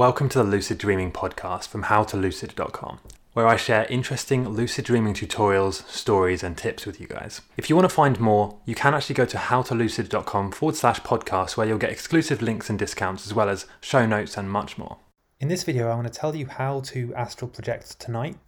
Welcome to the Lucid Dreaming podcast from howtolucid.com, where I share interesting lucid dreaming tutorials, stories, and tips with you guys. If you want to find more, you can actually go to howtolucid.com forward slash podcast, where you'll get exclusive links and discounts, as well as show notes and much more. In this video, I want to tell you how to astral project tonight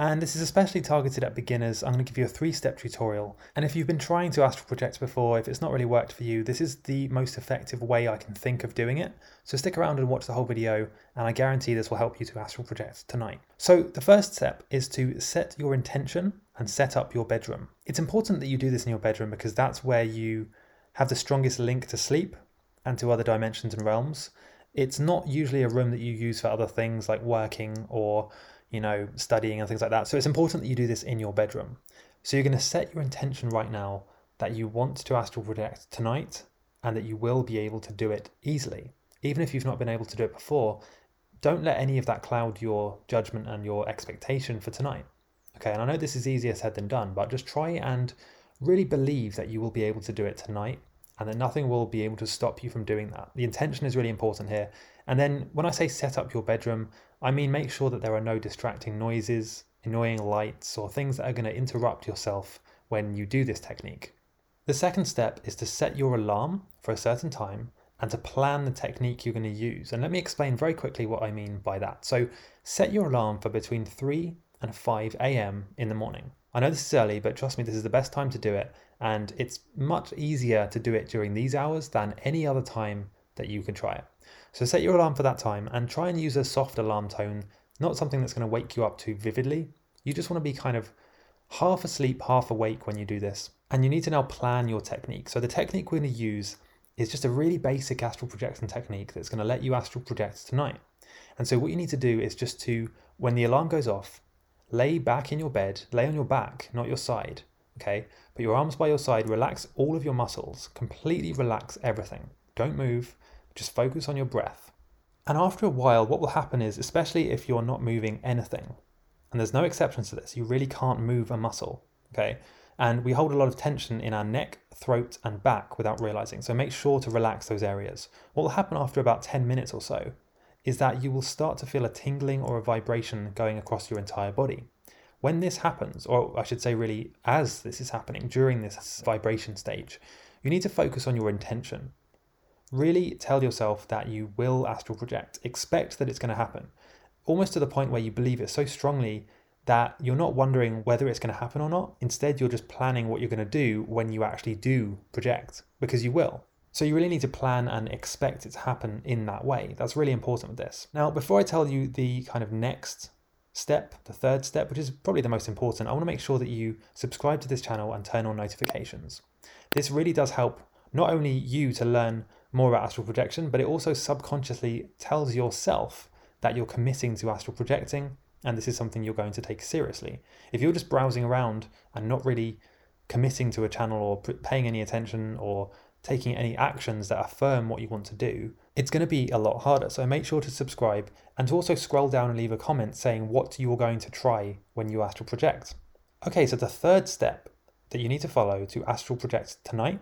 and this is especially targeted at beginners. I'm going to give you a three step tutorial. And if you've been trying to astral project before, if it's not really worked for you, this is the most effective way I can think of doing it. So stick around and watch the whole video, and I guarantee this will help you to astral project tonight. So the first step is to set your intention and set up your bedroom. It's important that you do this in your bedroom because that's where you have the strongest link to sleep and to other dimensions and realms. It's not usually a room that you use for other things like working or you know, studying and things like that. So it's important that you do this in your bedroom. So you're going to set your intention right now that you want to astral project tonight and that you will be able to do it easily. Even if you've not been able to do it before, don't let any of that cloud your judgment and your expectation for tonight. Okay, and I know this is easier said than done, but just try and really believe that you will be able to do it tonight and that nothing will be able to stop you from doing that. The intention is really important here. And then when I say set up your bedroom, I mean make sure that there are no distracting noises, annoying lights, or things that are going to interrupt yourself when you do this technique. The second step is to set your alarm for a certain time and to plan the technique you're going to use. And let me explain very quickly what I mean by that. So, set your alarm for between 3 and 5 a.m. in the morning. I know this is early, but trust me, this is the best time to do it and it's much easier to do it during these hours than any other time that you can try it. So set your alarm for that time and try and use a soft alarm tone, not something that's going to wake you up too vividly. You just want to be kind of half asleep, half awake when you do this. And you need to now plan your technique. So the technique we're going to use is just a really basic astral projection technique that's going to let you astral project tonight. And so what you need to do is just to, when the alarm goes off, lay back in your bed, lay on your back, not your side, okay? Put your arms by your side, relax all of your muscles, completely relax everything. Don't move, just focus on your breath. And after a while, what will happen is, especially if you're not moving anything, and there's no exceptions to this, you really can't move a muscle, okay? And we hold a lot of tension in our neck, throat, and back without realizing. So make sure to relax those areas. What will happen after about 10 minutes or so is that you will start to feel a tingling or a vibration going across your entire body. When this happens, or I should say, really, as this is happening during this vibration stage, you need to focus on your intention. Really tell yourself that you will astral project. Expect that it's going to happen, almost to the point where you believe it so strongly that you're not wondering whether it's going to happen or not. Instead, you're just planning what you're going to do when you actually do project, because you will. So you really need to plan and expect it to happen in that way. That's really important with this. Now, before I tell you the kind of next step, the third step, which is probably the most important, I want to make sure that you subscribe to this channel and turn on notifications. This really does help not only you to learn more about astral projection, but it also subconsciously tells yourself that you're committing to astral projecting and this is something you're going to take seriously. If you're just browsing around and not really committing to a channel or paying any attention or taking any actions that affirm what you want to do, it's going to be a lot harder. So make sure to subscribe and to also scroll down and leave a comment saying what you're going to try when you astral project. Okay, so the third step that you need to follow to astral project tonight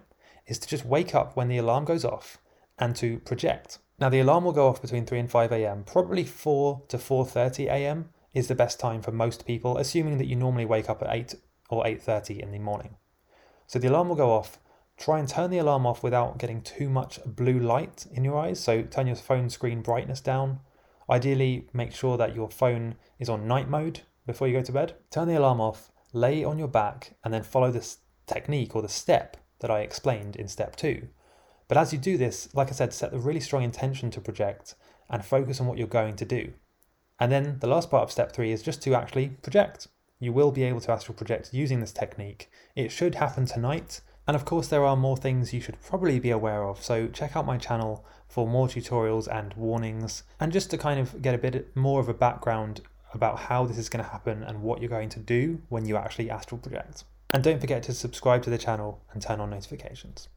is to just wake up when the alarm goes off and to project. Now the alarm will go off between 3 and 5 a.m. Probably 4 to 4:30 a.m. is the best time for most people, assuming that you normally wake up at 8 or 8:30 in the morning. So the alarm will go off Try and turn the alarm off without getting too much blue light in your eyes. So turn your phone screen brightness down. Ideally, make sure that your phone is on night mode before you go to bed. Turn the alarm off, lay on your back, and then follow this technique or the step that I explained in step two. But as you do this, like I said, set a really strong intention to project and focus on what you're going to do. And then the last part of step three is just to actually project. You will be able to astral project using this technique. It should happen tonight, and of course, there are more things you should probably be aware of, so check out my channel for more tutorials and warnings, and just to kind of get a bit more of a background about how this is going to happen and what you're going to do when you actually astral project. And don't forget to subscribe to the channel and turn on notifications.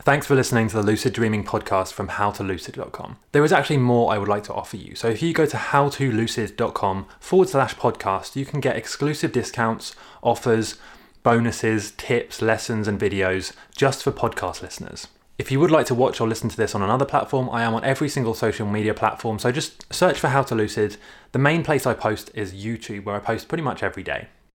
Thanks for listening to the Lucid Dreaming podcast from howtolucid.com. There is actually more I would like to offer you. So if you go to howtolucid.com forward slash podcast, you can get exclusive discounts, offers, bonuses, tips, lessons, and videos just for podcast listeners. If you would like to watch or listen to this on another platform, I am on every single social media platform, so just search for How to Lucid. The main place I post is YouTube, where I post pretty much every day.